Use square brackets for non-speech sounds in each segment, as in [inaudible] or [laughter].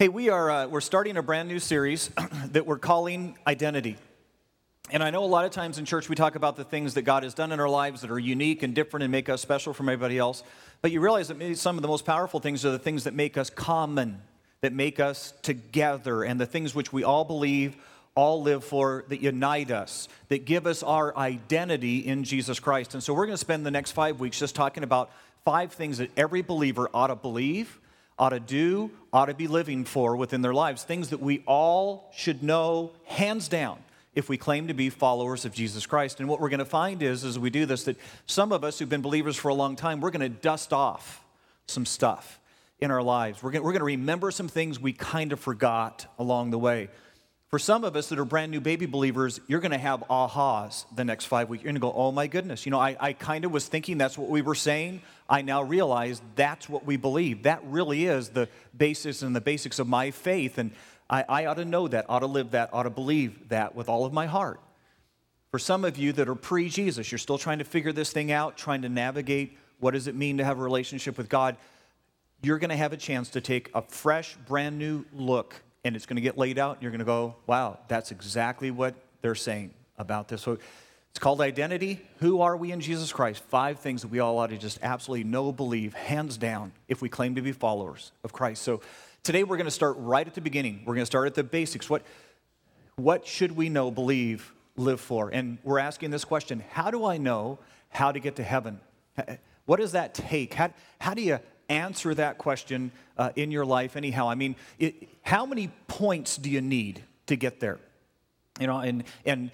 Hey, we are uh, we're starting a brand new series [clears throat] that we're calling Identity. And I know a lot of times in church we talk about the things that God has done in our lives that are unique and different and make us special from everybody else. But you realize that maybe some of the most powerful things are the things that make us common, that make us together, and the things which we all believe, all live for, that unite us, that give us our identity in Jesus Christ. And so we're going to spend the next five weeks just talking about five things that every believer ought to believe ought to do, ought to be living for within their lives. Things that we all should know, hands down, if we claim to be followers of Jesus Christ. And what we're going to find is, as we do this, that some of us who've been believers for a long time, we're going to dust off some stuff in our lives. We're going, to remember some things we kind of forgot along the way. For some of us that are brand new baby believers, you're going to have ahas the next five weeks. You're going to go, oh my goodness. You know, I, I kind of was thinking that's what we were saying. I now realize that's what we believe. That really is the basis and the basics of my faith. And I, I ought to know that, ought to live that, ought to believe that with all of my heart. For some of you that are pre Jesus, you're still trying to figure this thing out, trying to navigate what does it mean to have a relationship with God. You're going to have a chance to take a fresh, brand new look and it's going to get laid out, and you're going to go, wow, that's exactly what they're saying about this. So it's called identity. Who are we in Jesus Christ? Five things that we all ought to just absolutely know, believe, hands down, if we claim to be followers of Christ. So today we're going to start right at the beginning. We're going to start at the basics. What, what should we know, believe, live for? And we're asking this question How do I know how to get to heaven? What does that take? How, how do you answer that question uh, in your life anyhow. I mean, it, how many points do you need to get there? You know, and, and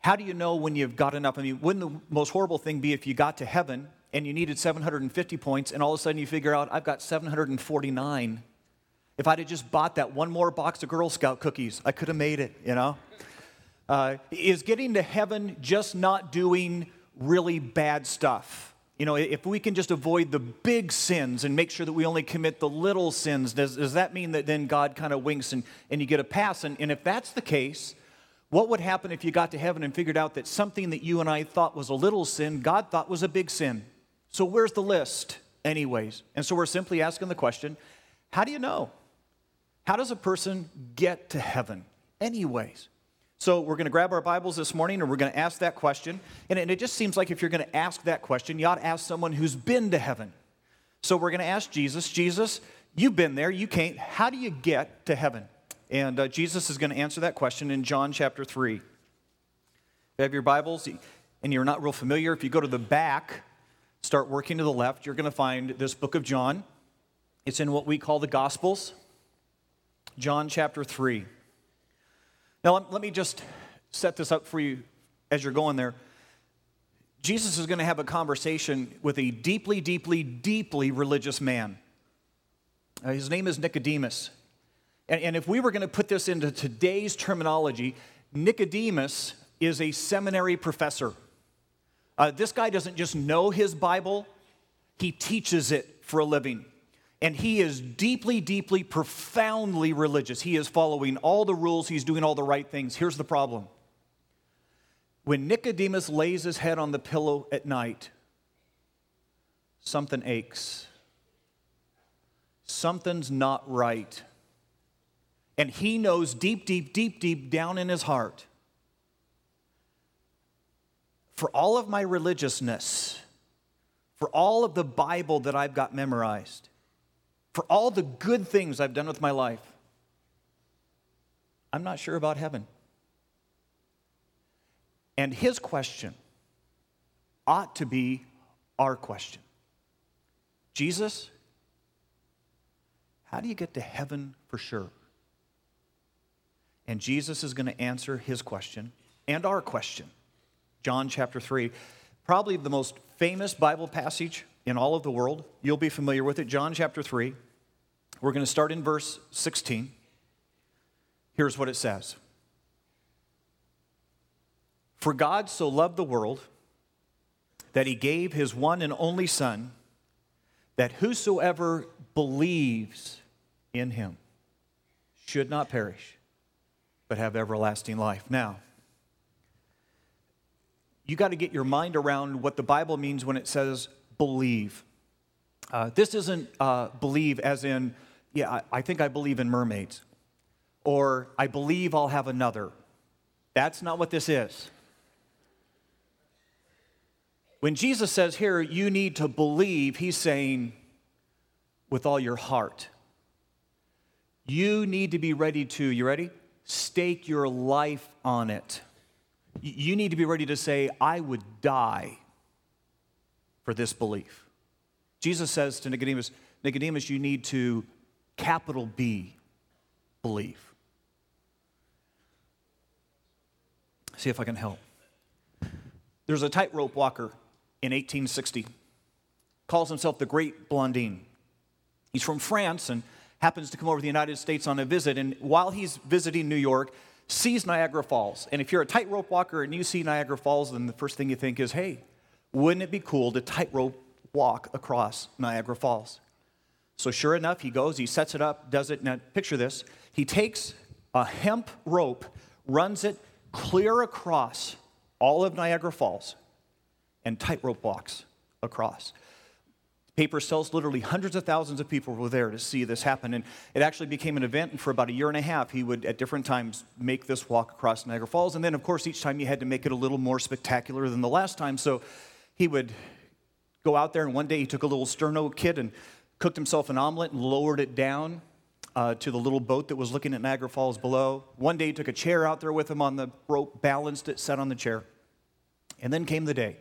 how do you know when you've got enough? I mean, wouldn't the most horrible thing be if you got to heaven and you needed 750 points and all of a sudden you figure out, I've got 749? If I'd have just bought that one more box of Girl Scout cookies, I could have made it, you know? Uh, is getting to heaven just not doing really bad stuff? You know, if we can just avoid the big sins and make sure that we only commit the little sins, does, does that mean that then God kind of winks and, and you get a pass? And, and if that's the case, what would happen if you got to heaven and figured out that something that you and I thought was a little sin, God thought was a big sin? So where's the list, anyways? And so we're simply asking the question how do you know? How does a person get to heaven, anyways? So we're going to grab our Bibles this morning and we're going to ask that question. And it just seems like if you're going to ask that question, you ought to ask someone who's been to heaven. So we're going to ask Jesus, Jesus, you've been there, you can't. How do you get to heaven? And uh, Jesus is going to answer that question in John chapter 3. If you have your Bibles and you're not real familiar, if you go to the back, start working to the left, you're going to find this book of John. It's in what we call the Gospels. John chapter 3. Now, let, me just set this up for you as you're going there. Jesus is going to have a conversation with a deeply, deeply, deeply religious man. Uh, his name is Nicodemus. And, and if we were going to put this into today's terminology, Nicodemus is a seminary professor. Uh, this guy doesn't just know his Bible, he teaches it for a living. And he is deeply, deeply, profoundly religious. He is following all the rules, he's doing all the right things. Here's the problem when Nicodemus lays his head on the pillow at night, something aches. Something's not right. And he knows deep, deep, deep, deep down in his heart for all of my religiousness, for all of the Bible that I've got memorized, for all the good things I've done with my life, I'm not sure about heaven. And his question ought to be our question Jesus, how do you get to heaven for sure? And Jesus is going to answer his question and our question. John chapter 3, probably the most famous Bible passage in all of the world. You'll be familiar with it. John chapter 3. We're going to start in verse 16. Here's what it says For God so loved the world that he gave his one and only Son, that whosoever believes in him should not perish, but have everlasting life. Now, you got to get your mind around what the Bible means when it says believe. Uh, this isn't uh, believe as in Yeah, I, I think I believe in mermaids. Or I believe I'll have another. That's not what this is. When Jesus says here, you need to believe, he's saying, with all your heart. You need to be ready to, you ready? Stake your life on it. You need to be ready to say, I would die for this belief. Jesus says to Nicodemus, Nicodemus, you need to capital B believe. See if I can help. There's a tightrope walker in 1860, calls himself the Great Blondin. He's from France and happens to come over to the United States on a visit. And while he's visiting New York, sees Niagara Falls. And if you're a tightrope walker and you see Niagara Falls, then the first thing you think is, hey, wouldn't it be cool to tightrope walk across Niagara Falls? So sure enough, he goes, he sets it up, does it. Now picture this. He takes a hemp rope, runs it clear across all of Niagara Falls, and tightrope walks across. Paper sells literally hundreds of thousands of people were there to see this happen. And it actually became an event. And for about a year and a half, he would, at different times, make this walk across Niagara Falls. And then, of course, each time he had to make it a little more spectacular than the last time. So he would go out there. And one day he took a little sterno kit and cooked himself an omelet and lowered it down uh, to the little boat that was looking at Niagara Falls below. One day he took a chair out there with him on the rope, balanced it, sat on the chair. And then came the day.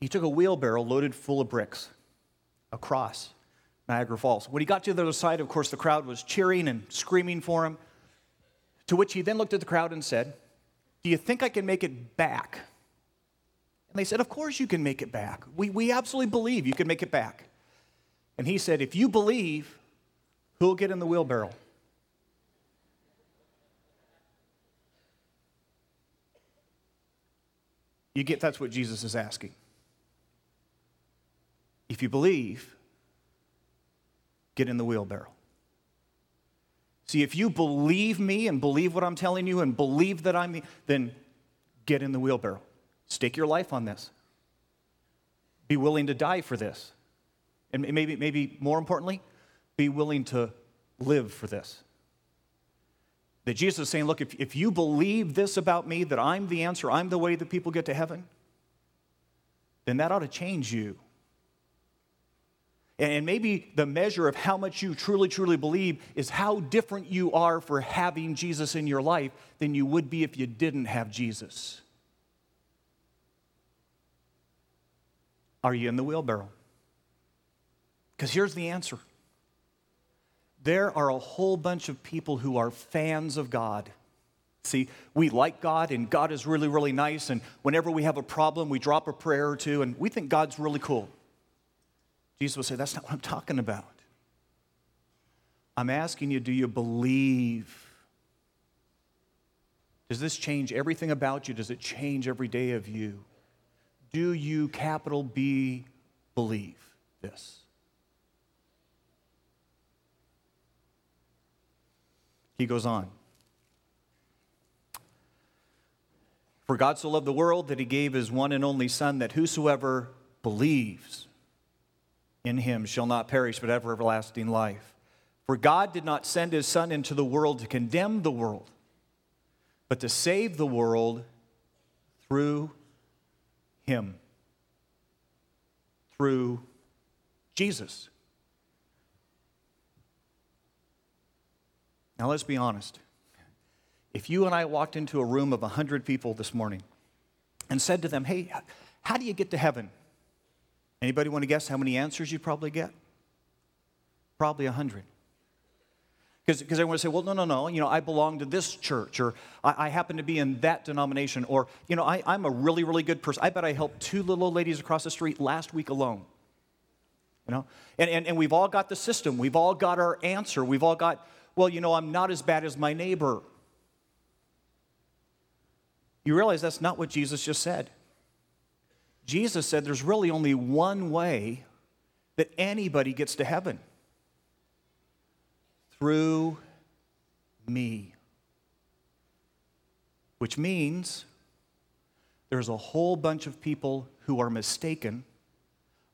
He took a wheelbarrow loaded full of bricks across Niagara Falls. When he got to the other side, of course, the crowd was cheering and screaming for him. To which he then looked at the crowd and said, Do you think I can make it back? And they said, Of course you can make it back. We, we absolutely believe you can make it back. And he said, If you believe, who'll get in the wheelbarrow? You get that's what Jesus is asking. If you believe, get in the wheelbarrow. See, if you believe me and believe what I'm telling you and believe that I'm, then get in the wheelbarrow. Stake your life on this. Be willing to die for this. And maybe, maybe more importantly, be willing to live for this. That Jesus is saying, look, if, if you believe this about me, that I'm the answer, I'm the way that people get to heaven, then that ought to change you. And maybe the measure of how much you truly, truly believe is how different you are for having Jesus in your life than you would be if you didn't have Jesus. Are you in the wheelbarrow? Because here's the answer there are a whole bunch of people who are fans of God. See, we like God, and God is really, really nice. And whenever we have a problem, we drop a prayer or two, and we think God's really cool. Jesus will say, That's not what I'm talking about. I'm asking you, do you believe? Does this change everything about you? Does it change every day of you? Do you, capital B, believe this? He goes on. For God so loved the world that he gave his one and only Son, that whosoever believes in him shall not perish, but have everlasting life. For God did not send his Son into the world to condemn the world, but to save the world through him, through Jesus. Now, let's be honest. If you and I walked into a room of 100 people this morning and said to them, Hey, how do you get to heaven? Anybody want to guess how many answers you'd probably get? Probably 100. Because everyone would say, well, no, no, no, you know, I belong to this church, or I, I happen to be in that denomination, or, you know, I, I'm a really, really good person. I bet I helped two little old ladies across the street last week alone. You know? And, and, and we've all got the system. We've all got our answer. We've all got, well, you know, I'm not as bad as my neighbor. You realize that's not what Jesus just said. Jesus said there's really only one way that anybody gets to heaven through me. Which means there's a whole bunch of people who are mistaken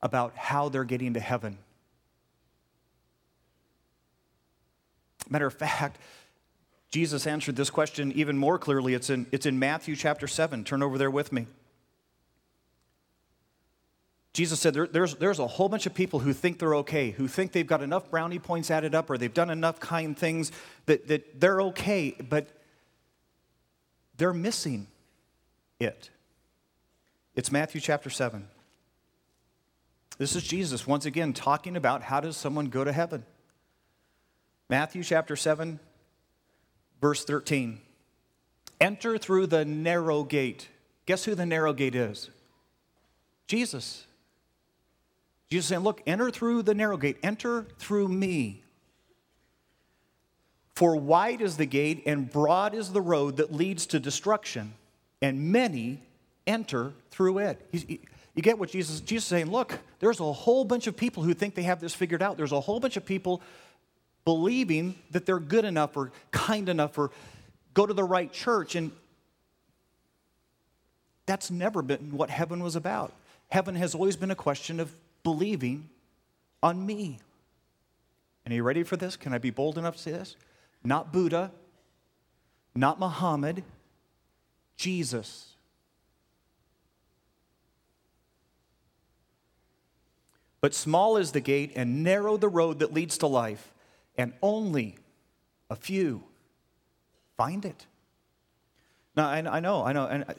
about how they're getting to heaven. Matter of fact, Jesus answered this question even more clearly. It's in, it's in Matthew chapter 7. Turn over there with me. Jesus said there, there's, there's a whole bunch of people who think they're okay, who think they've got enough brownie points added up or they've done enough kind things that, that they're okay, but they're missing it. It's Matthew chapter 7. This is Jesus once again talking about how does someone go to heaven. Matthew chapter 7, Verse 13 Enter through the narrow gate. Guess who the narrow gate is? Jesus. Jesus saying, Look, enter through the narrow gate, enter through me. For wide is the gate and broad is the road that leads to destruction, and many enter through it. He's, you get what Jesus Jesus saying, look, there's a whole bunch of people who think they have this figured out. There's a whole bunch of people believing that they're good enough or kind enough or go to the right church. And that's never been what heaven was about. Heaven has always been a question of believing on me. And are you ready for this? Can I be bold enough to say this? Not Buddha, not Muhammad, Jesus. But small is the gate and narrow the road that leads to life and only a few find it. Now, I, I know, I know, and I,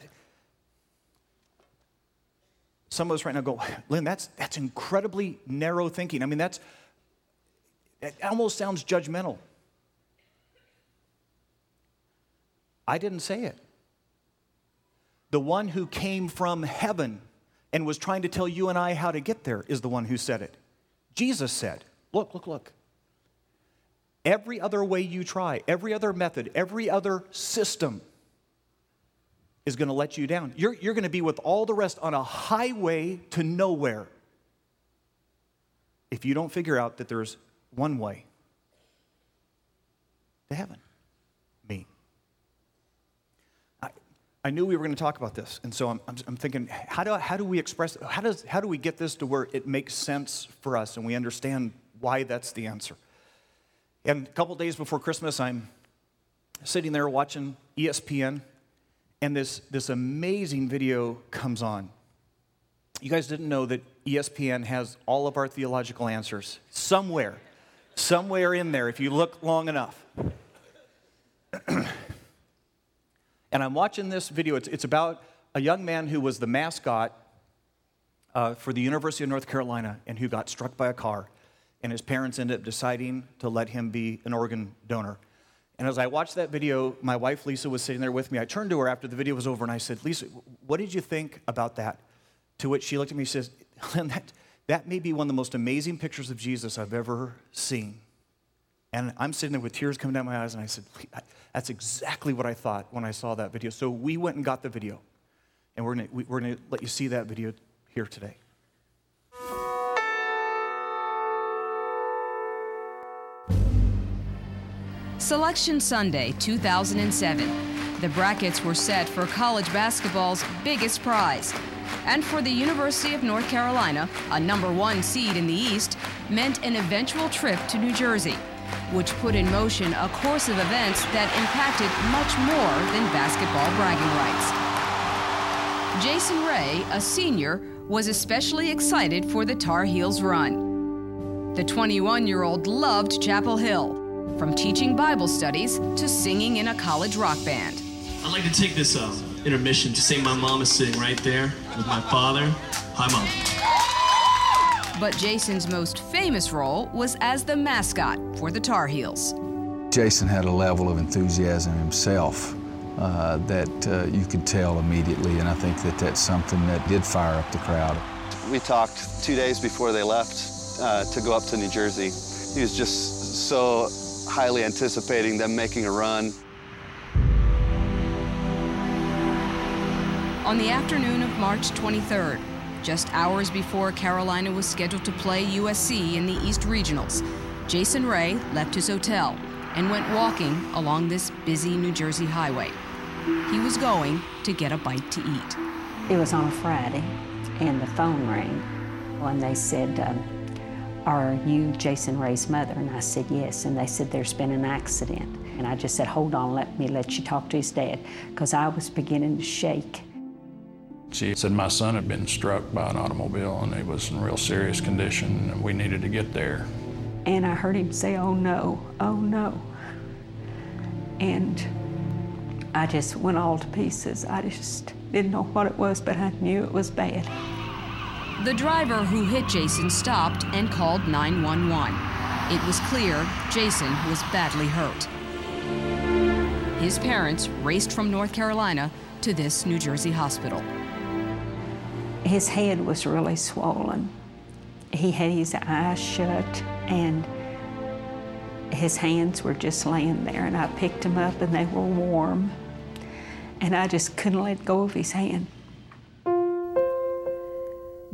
some of us right now go, Lynn, that's, that's incredibly narrow thinking. I mean, that's, it almost sounds judgmental. I didn't say it. The one who came from heaven and was trying to tell you and I how to get there is the one who said it. Jesus said, Look, look, look. Every other way you try, every other method, every other system is going to let you down. You're, you're going to be with all the rest on a highway to nowhere if you don't figure out that there's one way to heaven me. I, I knew we were going to talk about this, and so I'm, I'm, I'm thinking, how do, how do we express, how, does, how do we get this to where it makes sense for us and we understand why that's the answer? And a couple days before Christmas, I'm sitting there watching ESPN, and this, this amazing video comes on. You guys didn't know that ESPN has all of our theological answers somewhere, somewhere in there, if you look long enough. [clears throat] and I'm watching this video. It's, it's about a young man who was the mascot uh, for the University of North Carolina and who got struck by a car and his parents ended up deciding to let him be an organ donor. And as I watched that video, my wife Lisa was sitting there with me. I turned to her after the video was over and I said, Lisa, what did you think about that? To which she looked at me and says, [laughs] that, that may be one of the most amazing pictures of Jesus I've ever seen. And I'm sitting there with tears coming down my eyes, and I said, That's exactly what I thought when I saw that video. So we went and got the video, and we're gonna, we're gonna let you see that video here today. Selection Sunday 2007. The brackets were set for college basketball's biggest prize. And for the University of North Carolina, a number one seed in the East meant an eventual trip to New Jersey, which put in motion a course of events that impacted much more than basketball bragging rights. Jason Ray, a senior, was especially excited for the Tar Heels run. The 21 year old loved Chapel Hill from teaching Bible studies to singing in a college rock band. I'd like to take this uh, intermission to say my mom is sitting right there with my father. Hi, mom. But Jason's most famous role was as the mascot for the Tar Heels. Jason had a level of enthusiasm himself uh, that uh, you could tell immediately, and I think that that's something that did fire up the crowd. We talked two days before they left uh, to go up to New Jersey. He was just so highly anticipating them making a run. On the afternoon of March 23rd, just hours before Carolina was scheduled to play USC in the East Regionals, Jason Ray left his hotel and went walking along this busy New Jersey highway. He was going to get a bite to eat. It was on a Friday, and the phone rang, and they said, um, Are you Jason Ray's mother? And I said, Yes. And they said, There's been an accident. And I just said, Hold on, let me let you talk to his dad, because I was beginning to shake. She said my son had been struck by an automobile and he was in real serious condition and we needed to get there. And I heard him say, Oh no, oh no. And I just went all to pieces. I just didn't know what it was, but I knew it was bad. The driver who hit Jason stopped and called 911. It was clear Jason was badly hurt. His parents raced from North Carolina to this New Jersey hospital. His head was really swollen. He had his eyes shut and his hands were just laying there and I picked him up and they were warm and I just couldn't let go of his hand.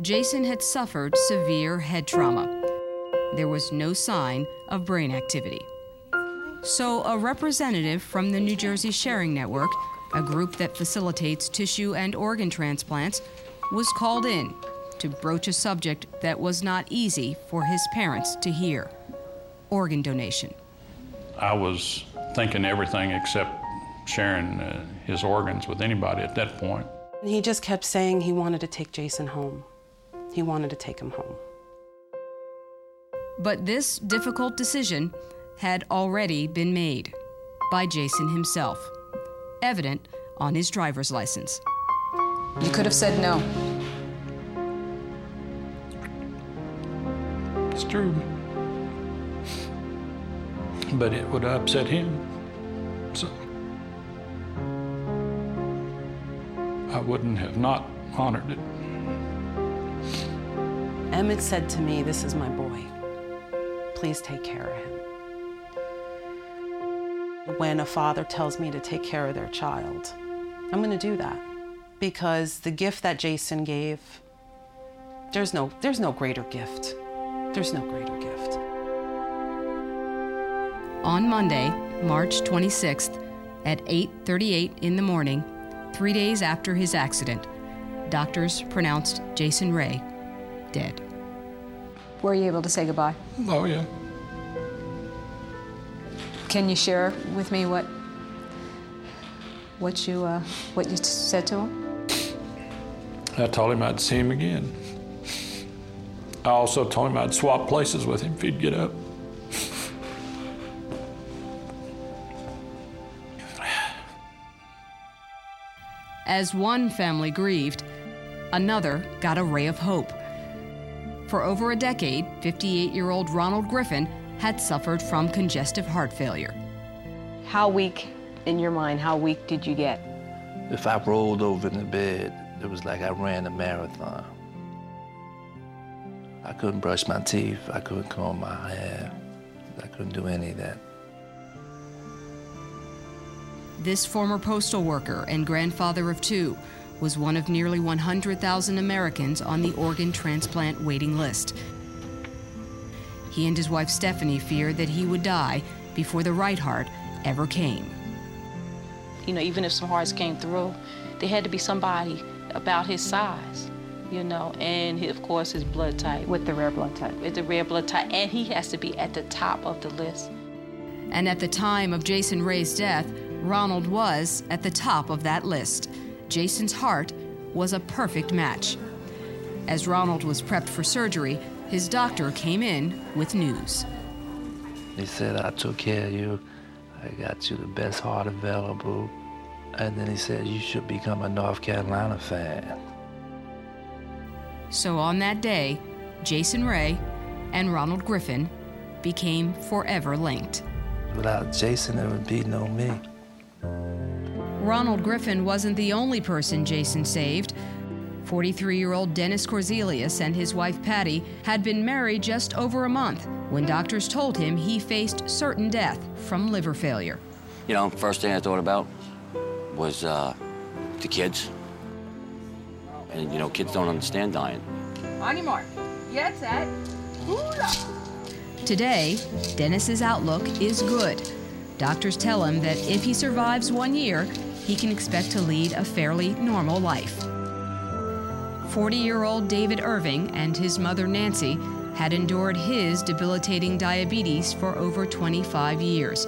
Jason had suffered severe head trauma. There was no sign of brain activity. So, a representative from the New Jersey Sharing Network, a group that facilitates tissue and organ transplants, was called in to broach a subject that was not easy for his parents to hear organ donation. I was thinking everything except sharing uh, his organs with anybody at that point. He just kept saying he wanted to take Jason home. He wanted to take him home. But this difficult decision had already been made by Jason himself, evident on his driver's license. You could have said no. It's true. But it would upset him. So I wouldn't have not honored it. Emmett said to me, This is my boy. Please take care of him. When a father tells me to take care of their child, I'm going to do that because the gift that Jason gave, there's no, there's no greater gift. There's no greater gift. On Monday, March 26th, at 8:38 in the morning, 3 days after his accident, doctors pronounced Jason Ray dead. Were you able to say goodbye? Oh, yeah. Can you share with me what what you uh, what you said to him? I told him I'd see him again. I also told him I'd swap places with him if he'd get up. As one family grieved, another got a ray of hope. For over a decade, 58 year old Ronald Griffin had suffered from congestive heart failure. How weak, in your mind, how weak did you get? If I rolled over in the bed, it was like I ran a marathon. I couldn't brush my teeth, I couldn't comb my hair, I couldn't do any of that. This former postal worker and grandfather of two was one of nearly 100,000 Americans on the organ transplant waiting list. He and his wife Stephanie feared that he would die before the right heart ever came. You know, even if some hearts came through, there had to be somebody about his size, you know, and he, of course his blood type. With the rare blood type. With the rare blood type, and he has to be at the top of the list. And at the time of Jason Ray's death, Ronald was at the top of that list. Jason's heart was a perfect match. As Ronald was prepped for surgery, his doctor came in with news. He said, I took care of you. I got you the best heart available. And then he said, You should become a North Carolina fan. So on that day, Jason Ray and Ronald Griffin became forever linked. Without Jason, there would be no me. Ronald Griffin wasn't the only person Jason saved. 43 year old Dennis Korzelius and his wife Patty had been married just over a month when doctors told him he faced certain death from liver failure. You know, first thing I thought about was uh, the kids. And, you know, kids don't understand dying. On your mark. Get set. Today, Dennis's outlook is good. Doctors tell him that if he survives one year, he can expect to lead a fairly normal life. 40 year old David Irving and his mother Nancy had endured his debilitating diabetes for over 25 years.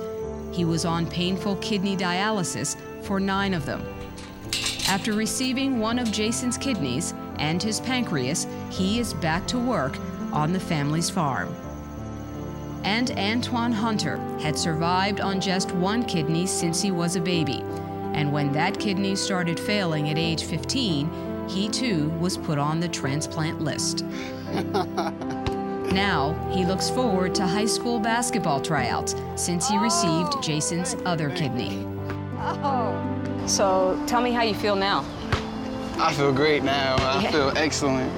He was on painful kidney dialysis for nine of them. After receiving one of Jason's kidneys and his pancreas, he is back to work on the family's farm. And Antoine Hunter had survived on just one kidney since he was a baby. And when that kidney started failing at age 15, he too was put on the transplant list. [laughs] now, he looks forward to high school basketball tryouts since he received oh, Jason's other kidney. Oh. So tell me how you feel now. I feel great now. I Yeah. feel excellent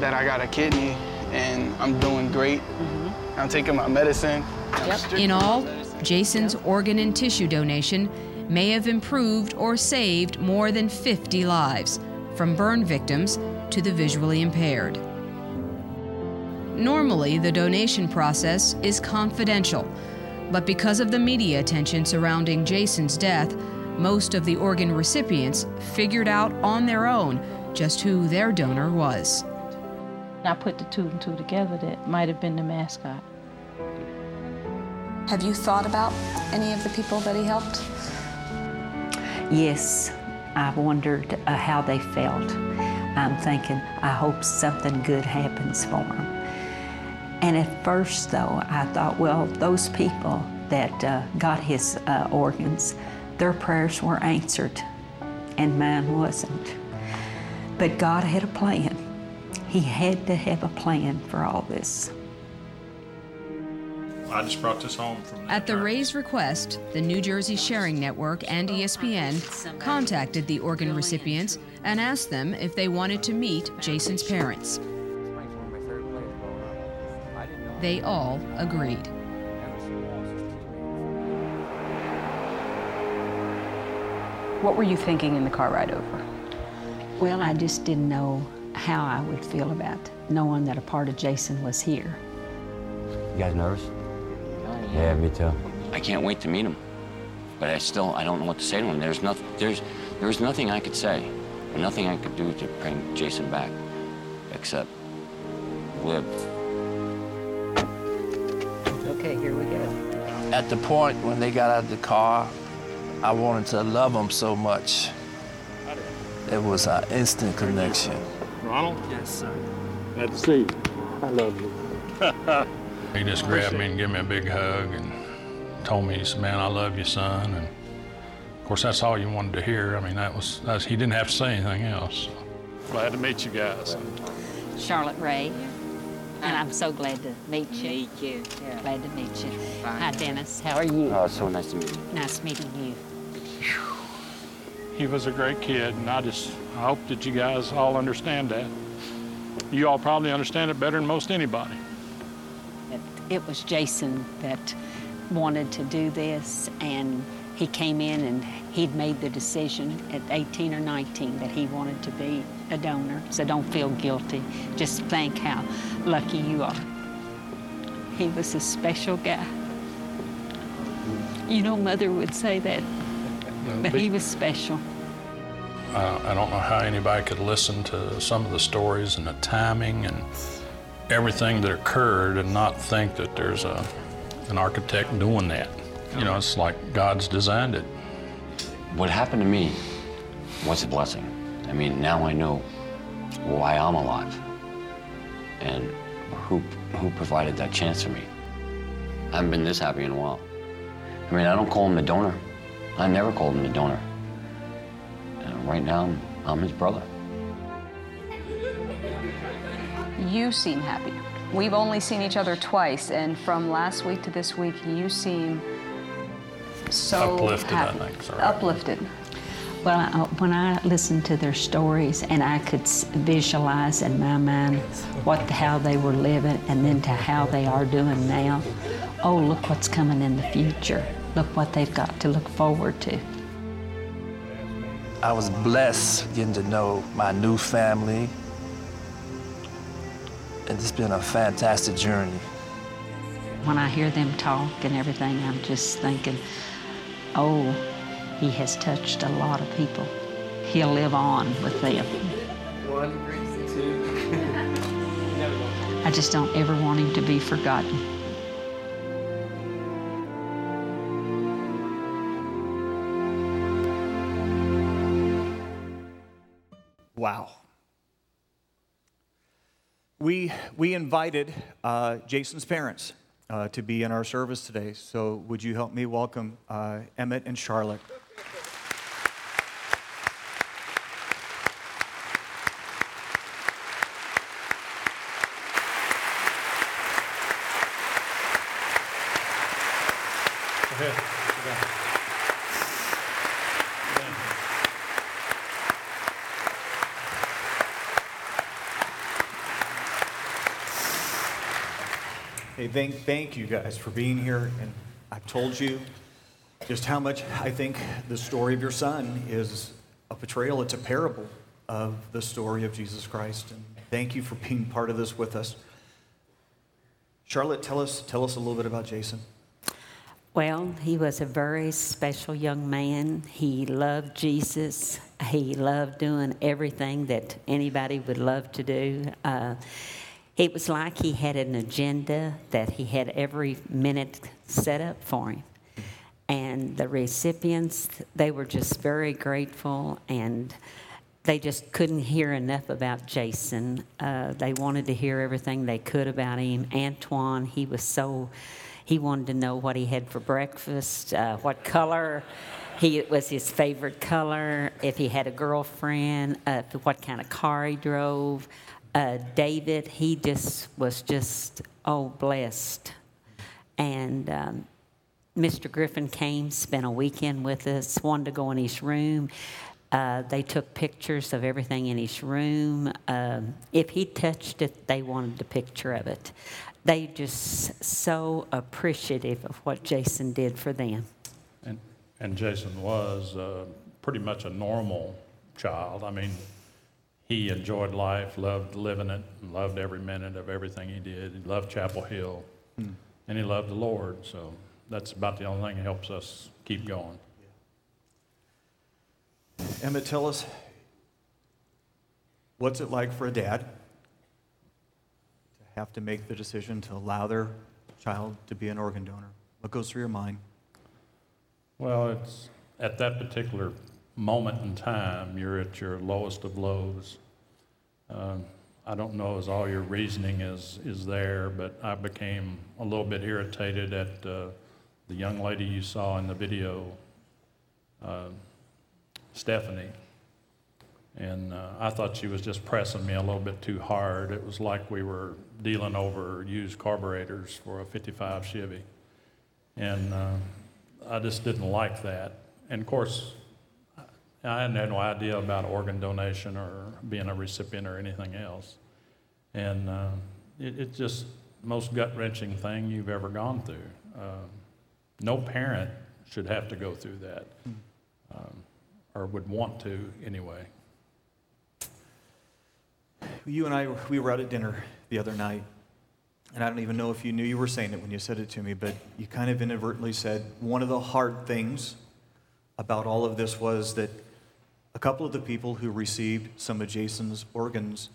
that I got a kidney and I'm doing great. Mm-hmm. I'm taking my medicine. In all, Jason's organ and tissue donation may have improved or saved more than 50 lives, from burn victims to the visually impaired. Normally, the donation process is confidential, but because of the media attention surrounding Jason's death, most of the organ recipients figured out on their own just who their donor was. I put the two and two together that might have been the mascot. Have you thought about any of the people that he helped? Yes, I've wondered uh, how they felt. I'm thinking, I hope something good happens for them. And at first, though, I thought, well, those people that uh, got his uh, organs, their prayers were answered, and mine wasn't. But God had a plan. He had to have a plan for all this. I just brought this home from At the Ray's request, the New Jersey Sharing Network and ESPN contacted the organ recipients and asked them if they wanted to meet Jason's parents. They all agreed. What were you thinking in the car ride over? Well, I just didn't know how I would feel about knowing that a part of Jason was here. You guys nervous? Yeah, me too. I can't wait to meet him, but I still I don't know what to say to him. There's nothing. There's there's nothing I could say, or nothing I could do to bring Jason back, except live. Okay, here we go. At the point when they got out of the car, I wanted to love them so much. It was an instant connection. Ronald? Yes, sir. Glad to see you. I love you. [laughs] he just grabbed me and gave me a big hug and told me, he said, man, I love you, son. And of course, that's all you wanted to hear. I mean, that was, that's, he didn't have to say anything else. Glad to meet you guys. Charlotte Ray. And I'm so glad to meet you. Meet you. Glad to meet you. Hi, Dennis. How are you? Oh, so nice to meet you. Nice meeting you. He was a great kid, and I just I hope that you guys all understand that. You all probably understand it better than most anybody. It was Jason that wanted to do this, and he came in and he'd made the decision at 18 or 19 that he wanted to be a donor. So don't feel guilty. Just think how lucky you are. He was a special guy. You know, Mother would say that, but he was special. Uh, I don't know how anybody could listen to some of the stories and the timing and everything that occurred and not think that there's a, an architect doing that. You know, it's like God's designed it. What happened to me was a blessing. I mean, now I know why I'm alive and who who provided that chance for me. I haven't been this happy in a while. I mean, I don't call him the donor. I never called him the donor. And right now, I'm his brother. You seem happy. We've only seen each other twice, and from last week to this week, you seem so Uplifted, I think, sorry. Uplifted. Well, I, uh, when I listened to their stories and I could visualize in my mind what the, how they were living and then to how they are doing now, oh, look what's coming in the future. Look what they've got to look forward to. I was blessed getting to know my new family. And it's been a fantastic journey. When I hear them talk and everything, I'm just thinking, oh, he has touched a lot of people. He'll live on with them. One, two. I [laughs] I just don't ever want him to be forgotten. Wow. We, we invited uh, Jason's parents uh, to be in our service today. So, would you help me welcome uh, Emmett and Charlotte? Hey, thank, thank you guys for being here. And I've told you just how much I think the story of your son is a portrayal, it's a parable of the story of Jesus Christ. And thank you for being part of this with us. Charlotte, tell us, tell us a little bit about Jason. Well, he was a very special young man. He loved Jesus. He loved doing everything that anybody would love to do. Uh, it was like he had an agenda that he had every minute set up for him. And the recipients, they were just very grateful and they just couldn't hear enough about Jason. Uh, they wanted to hear everything they could about him. Antoine, he was so, he wanted to know what he had for breakfast, uh, what color he it was his favorite color, if he had a girlfriend, uh, what kind of car he drove. Uh, David, he just was just, oh, blessed. And um, Mr. Griffin came, spent a weekend with us, wanted to go in his room. Uh, they took pictures of everything in his room. Um, if he touched it, they wanted a picture of it. They just so appreciative of what Jason did for them. And, and Jason was uh, pretty much a normal child. I mean, he enjoyed life, loved living it, loved every minute of everything he did. He loved Chapel Hill, Hmm. and he loved the Lord. So that's about the only thing that helps us keep going. Emmett, tell us what's it like for a dad to have to make the decision to allow their child to be an organ donor? What goes through your mind? Well, it's at that particular moment in time, you're at your lowest of lows. Um, I don't know as all your reasoning is, is there, but I became a little bit irritated at uh, the young lady you saw in the video, uh, Stephanie. And uh, I thought she was just pressing me a little bit too hard. It was like we were dealing over used carburetors for a 55 Chevy. And uh, I just didn't like that. And of course, I had no idea about organ donation or being a recipient or anything else. And uh, it, it's just most gut wrenching thing you've ever gone through. Uh, no parent should have to go through that, um, or would want to anyway. You and I, we were out at dinner the other night, and I don't even know if you knew you were saying it when you said it to me, but you kind of inadvertently said one of the hard things about all of this was that a couple of the people who received some of Jason's organs,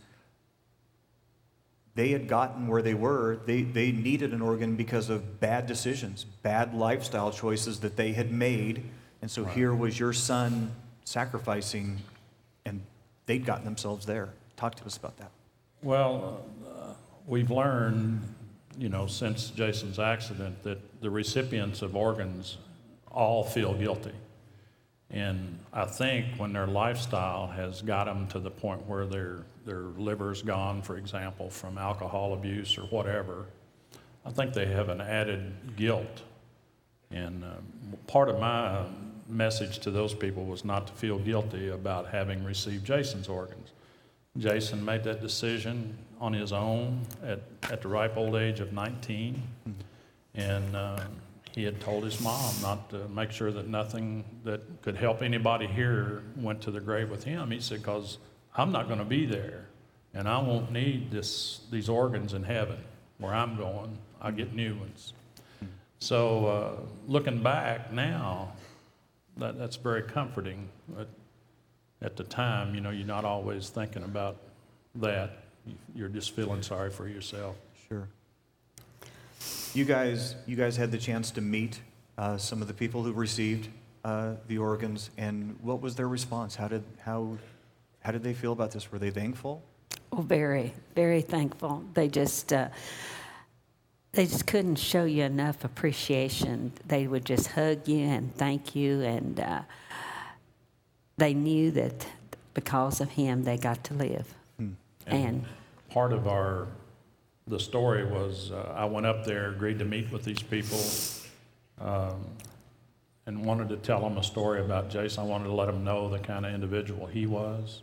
they had gotten where they were. They, they needed an organ because of bad decisions, bad lifestyle choices that they had made. And so here was your son sacrificing, and they'd gotten themselves there. Talk to us about that. Well, uh, we've learned, you know, since Jason's accident that the recipients of organs all feel guilty. And I think when their lifestyle has got them to the point where their, their liver's gone, for example, from alcohol abuse or whatever, I think they have an added guilt. And uh, part of my message to those people was not to feel guilty about having received Jason's organs. Jason made that decision on his own at, at the ripe old age of 19. And uh, he had told his mom not to make sure that nothing that could help anybody here went to the grave with him. He said, because I'm not going to be there, and I won't need this, these organs in heaven where I'm going. I get new ones. So uh, looking back now, that, that's very comforting. But at the time, you know, you're not always thinking about that. You're just feeling sorry for yourself. Sure. You guys, you guys had the chance to meet uh, some of the people who received uh, the organs, and what was their response? How did how how did they feel about this? Were they thankful? Oh, very, very thankful. They just uh, they just couldn't show you enough appreciation. They would just hug you and thank you, and uh, they knew that because of him they got to live. Hmm. And, part of our the story was uh, I went up there, agreed to meet with these people, um, and wanted to tell them a story about Jason. I wanted to let them know the kind of individual he was.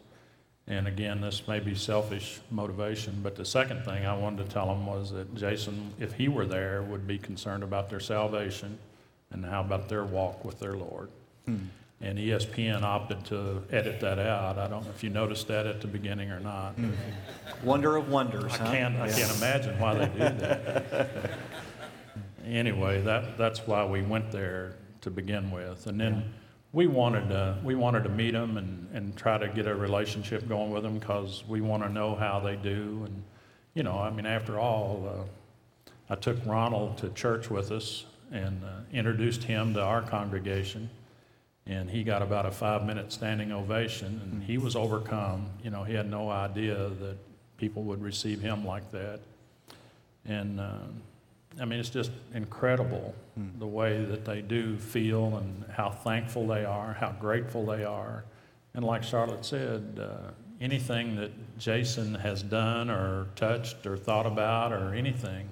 And again, this may be selfish motivation, but the second thing I wanted to tell them was that Jason, if he were there, would be concerned about their salvation and how about their walk with their Lord. Hmm. And ESPN opted to edit that out. I don't know if you noticed that at the beginning or not. Hmm. Wonder of wonders. I huh? can't, I can't imagine why they do that. [laughs] anyway, that, that's why we went there to begin with. And then we wanted to, we wanted to meet them and, and try to get a relationship going with them because we want to know how they do. And, you know, I mean, after all, uh, I took Ronald to church with us and uh, introduced him to our congregation. And he got about a five minute standing ovation, and he was overcome. You know, he had no idea that people would receive him like that. And uh, I mean, it's just incredible the way that they do feel and how thankful they are, how grateful they are. And like Charlotte said, uh, anything that Jason has done or touched or thought about or anything,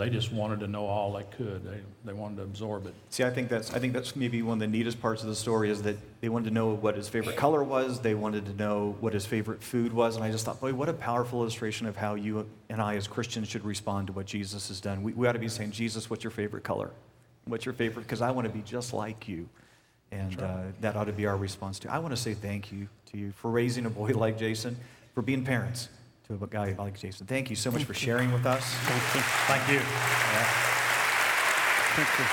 they just wanted to know all they could. They, they wanted to absorb it. See, I think that's I think that's maybe one of the neatest parts of the story is that they wanted to know what his favorite color was. They wanted to know what his favorite food was, and I just thought, boy, what a powerful illustration of how you and I as Christians should respond to what Jesus has done. We, we ought to be saying, Jesus, what's your favorite color? What's your favorite? Because I want to be just like you, and uh, that ought to be our response to. I want to say thank you to you for raising a boy [laughs] like Jason, for being parents to a guy like Jason. Thank you so much for sharing with us. Thank you. Thank you. Thank you.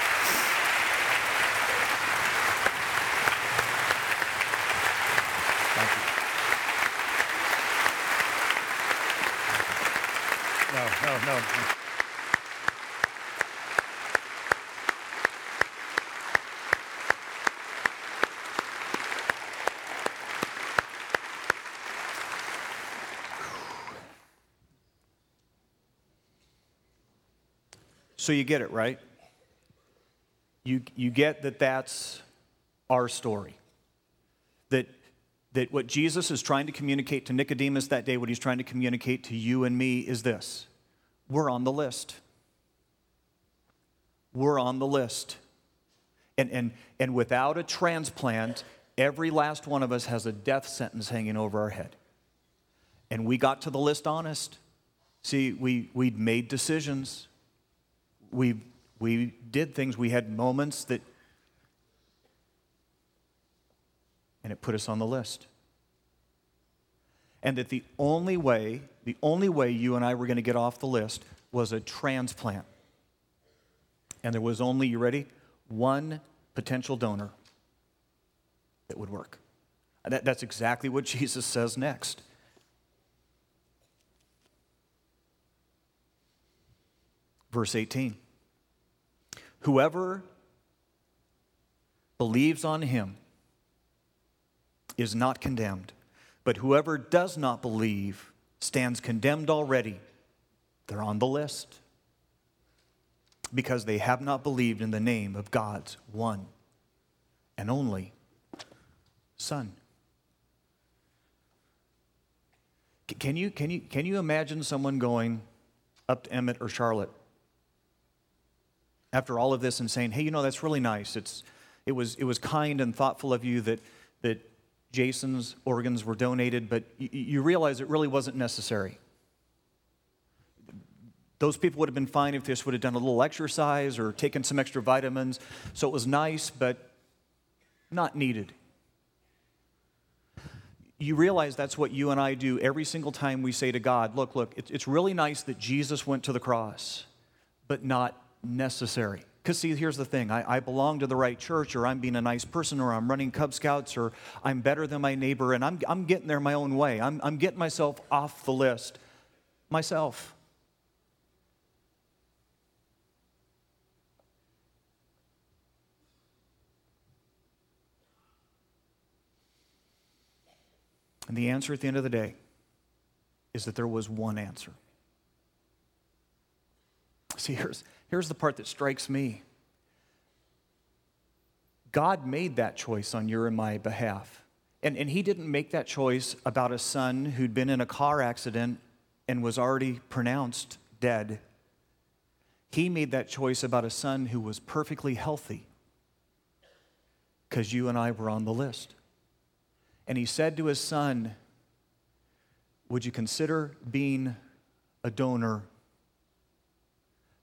No, no, no. So you get it, right? You, you get that that's our story. That, that what Jesus is trying to communicate to Nicodemus that day, what he's trying to communicate to you and me is this we're on the list. We're on the list. And, and, and without a transplant, every last one of us has a death sentence hanging over our head. And we got to the list honest. See, we, we'd made decisions we we did things we had moments that and it put us on the list. And that the only way the only way you and i were going to get off the list was a transplant. And there was only you ready? One potential donor that would work. That, that's exactly what [laughs] jesus says next Verse 18 Whoever believes on him is not condemned, but whoever does not believe stands condemned already. They're on the list because they have not believed in the name of God's one and only Son. Can you, can you, can you imagine someone going up to Emmett or Charlotte after all of this and saying, hey, you know, that's really nice. It's, it, was, it was kind and thoughtful of you that, that Jason's organs were donated, but you, you realize it really wasn't necessary. Those people would have been fine if this would have done a little exercise or taken some extra vitamins. So it was nice, but not needed. You realize that's what you and I do every single time we say to God, look, look, it's really nice that Jesus went to the cross, but not necessary. Because, see, here's the thing I, I, belong to the right church, or I'm being a nice person, or I'm running Cub Scouts, or I'm better than my neighbor, and I'm, I'm getting there my own way. I'm, I'm getting myself off the list myself. And the answer at the end of the day is that there was one answer. See, [laughs] here's, here's the part that strikes me God made that choice on your and my behalf. And, and He didn't make that choice about a son who'd been in a car accident and was already pronounced dead. He made that choice about a son who was perfectly healthy because you and I were on the list. And He said to His son, Would you consider being a donor?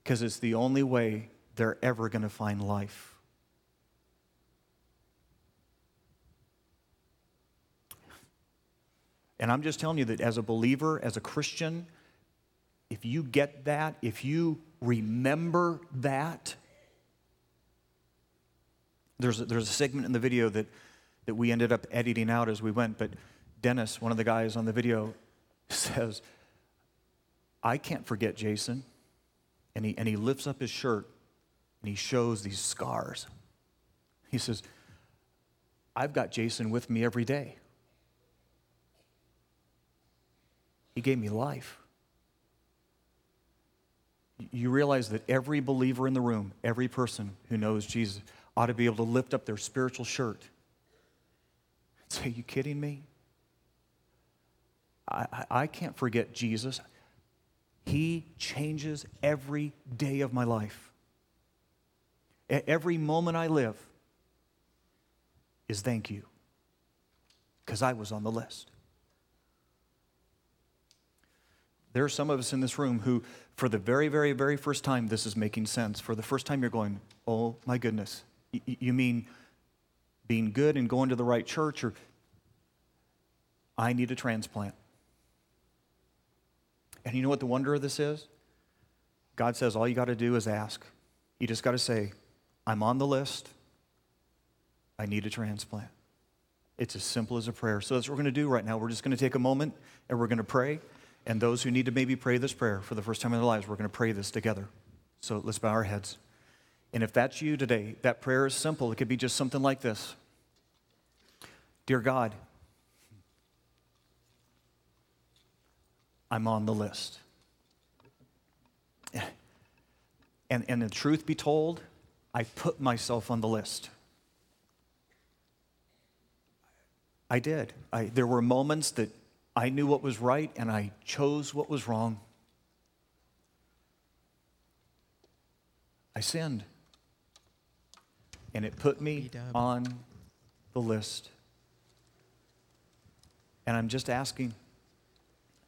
Because it's the only way they're ever going to find life. And I'm just telling you that as a believer, as a Christian, if you get that, if you remember that, there's a, there's a segment in the video that, that we ended up editing out as we went, but Dennis, one of the guys on the video, [laughs] says, I can't forget Jason. And he, and he lifts up his shirt and he shows these scars. He says, I've got Jason with me every day. He gave me life. You realize that every believer in the room, every person who knows Jesus, ought to be able to lift up their spiritual shirt and say, Are you kidding me? I, I, I can't forget Jesus. He changes every day of my life. Every moment I live is thank you, because I was on the list. There are some of us in this room who, for the very, very, very first time, this is making sense. For the first time, you're going, Oh my goodness. Y- you mean being good and going to the right church, or I need a transplant? And you know what the wonder of this is? God says all you got to do is ask. You just got to say, I'm on the list. I need a transplant. It's as simple as a prayer. So that's what we're going to do right now. We're just going to take a moment and we're going to pray. And those who need to maybe pray this prayer for the first time in their lives, we're going to pray this together. So let's bow our heads. And if that's you today, that prayer is simple. It could be just something like this Dear God, I'm on the list. And, and the truth be told, I put myself on the list. I did. I, there were moments that I knew what was right and I chose what was wrong. I sinned. And it put me on the list. And I'm just asking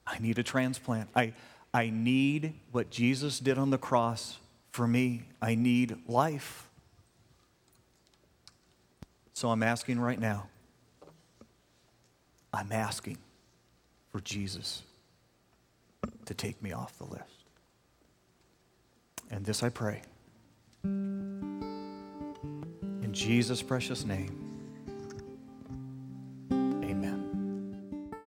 I need a transplant. I, I need what Jesus did on the cross for me. I need life. So I'm asking right now. I'm asking for Jesus to take me off the list. And this I pray. In Jesus' precious name.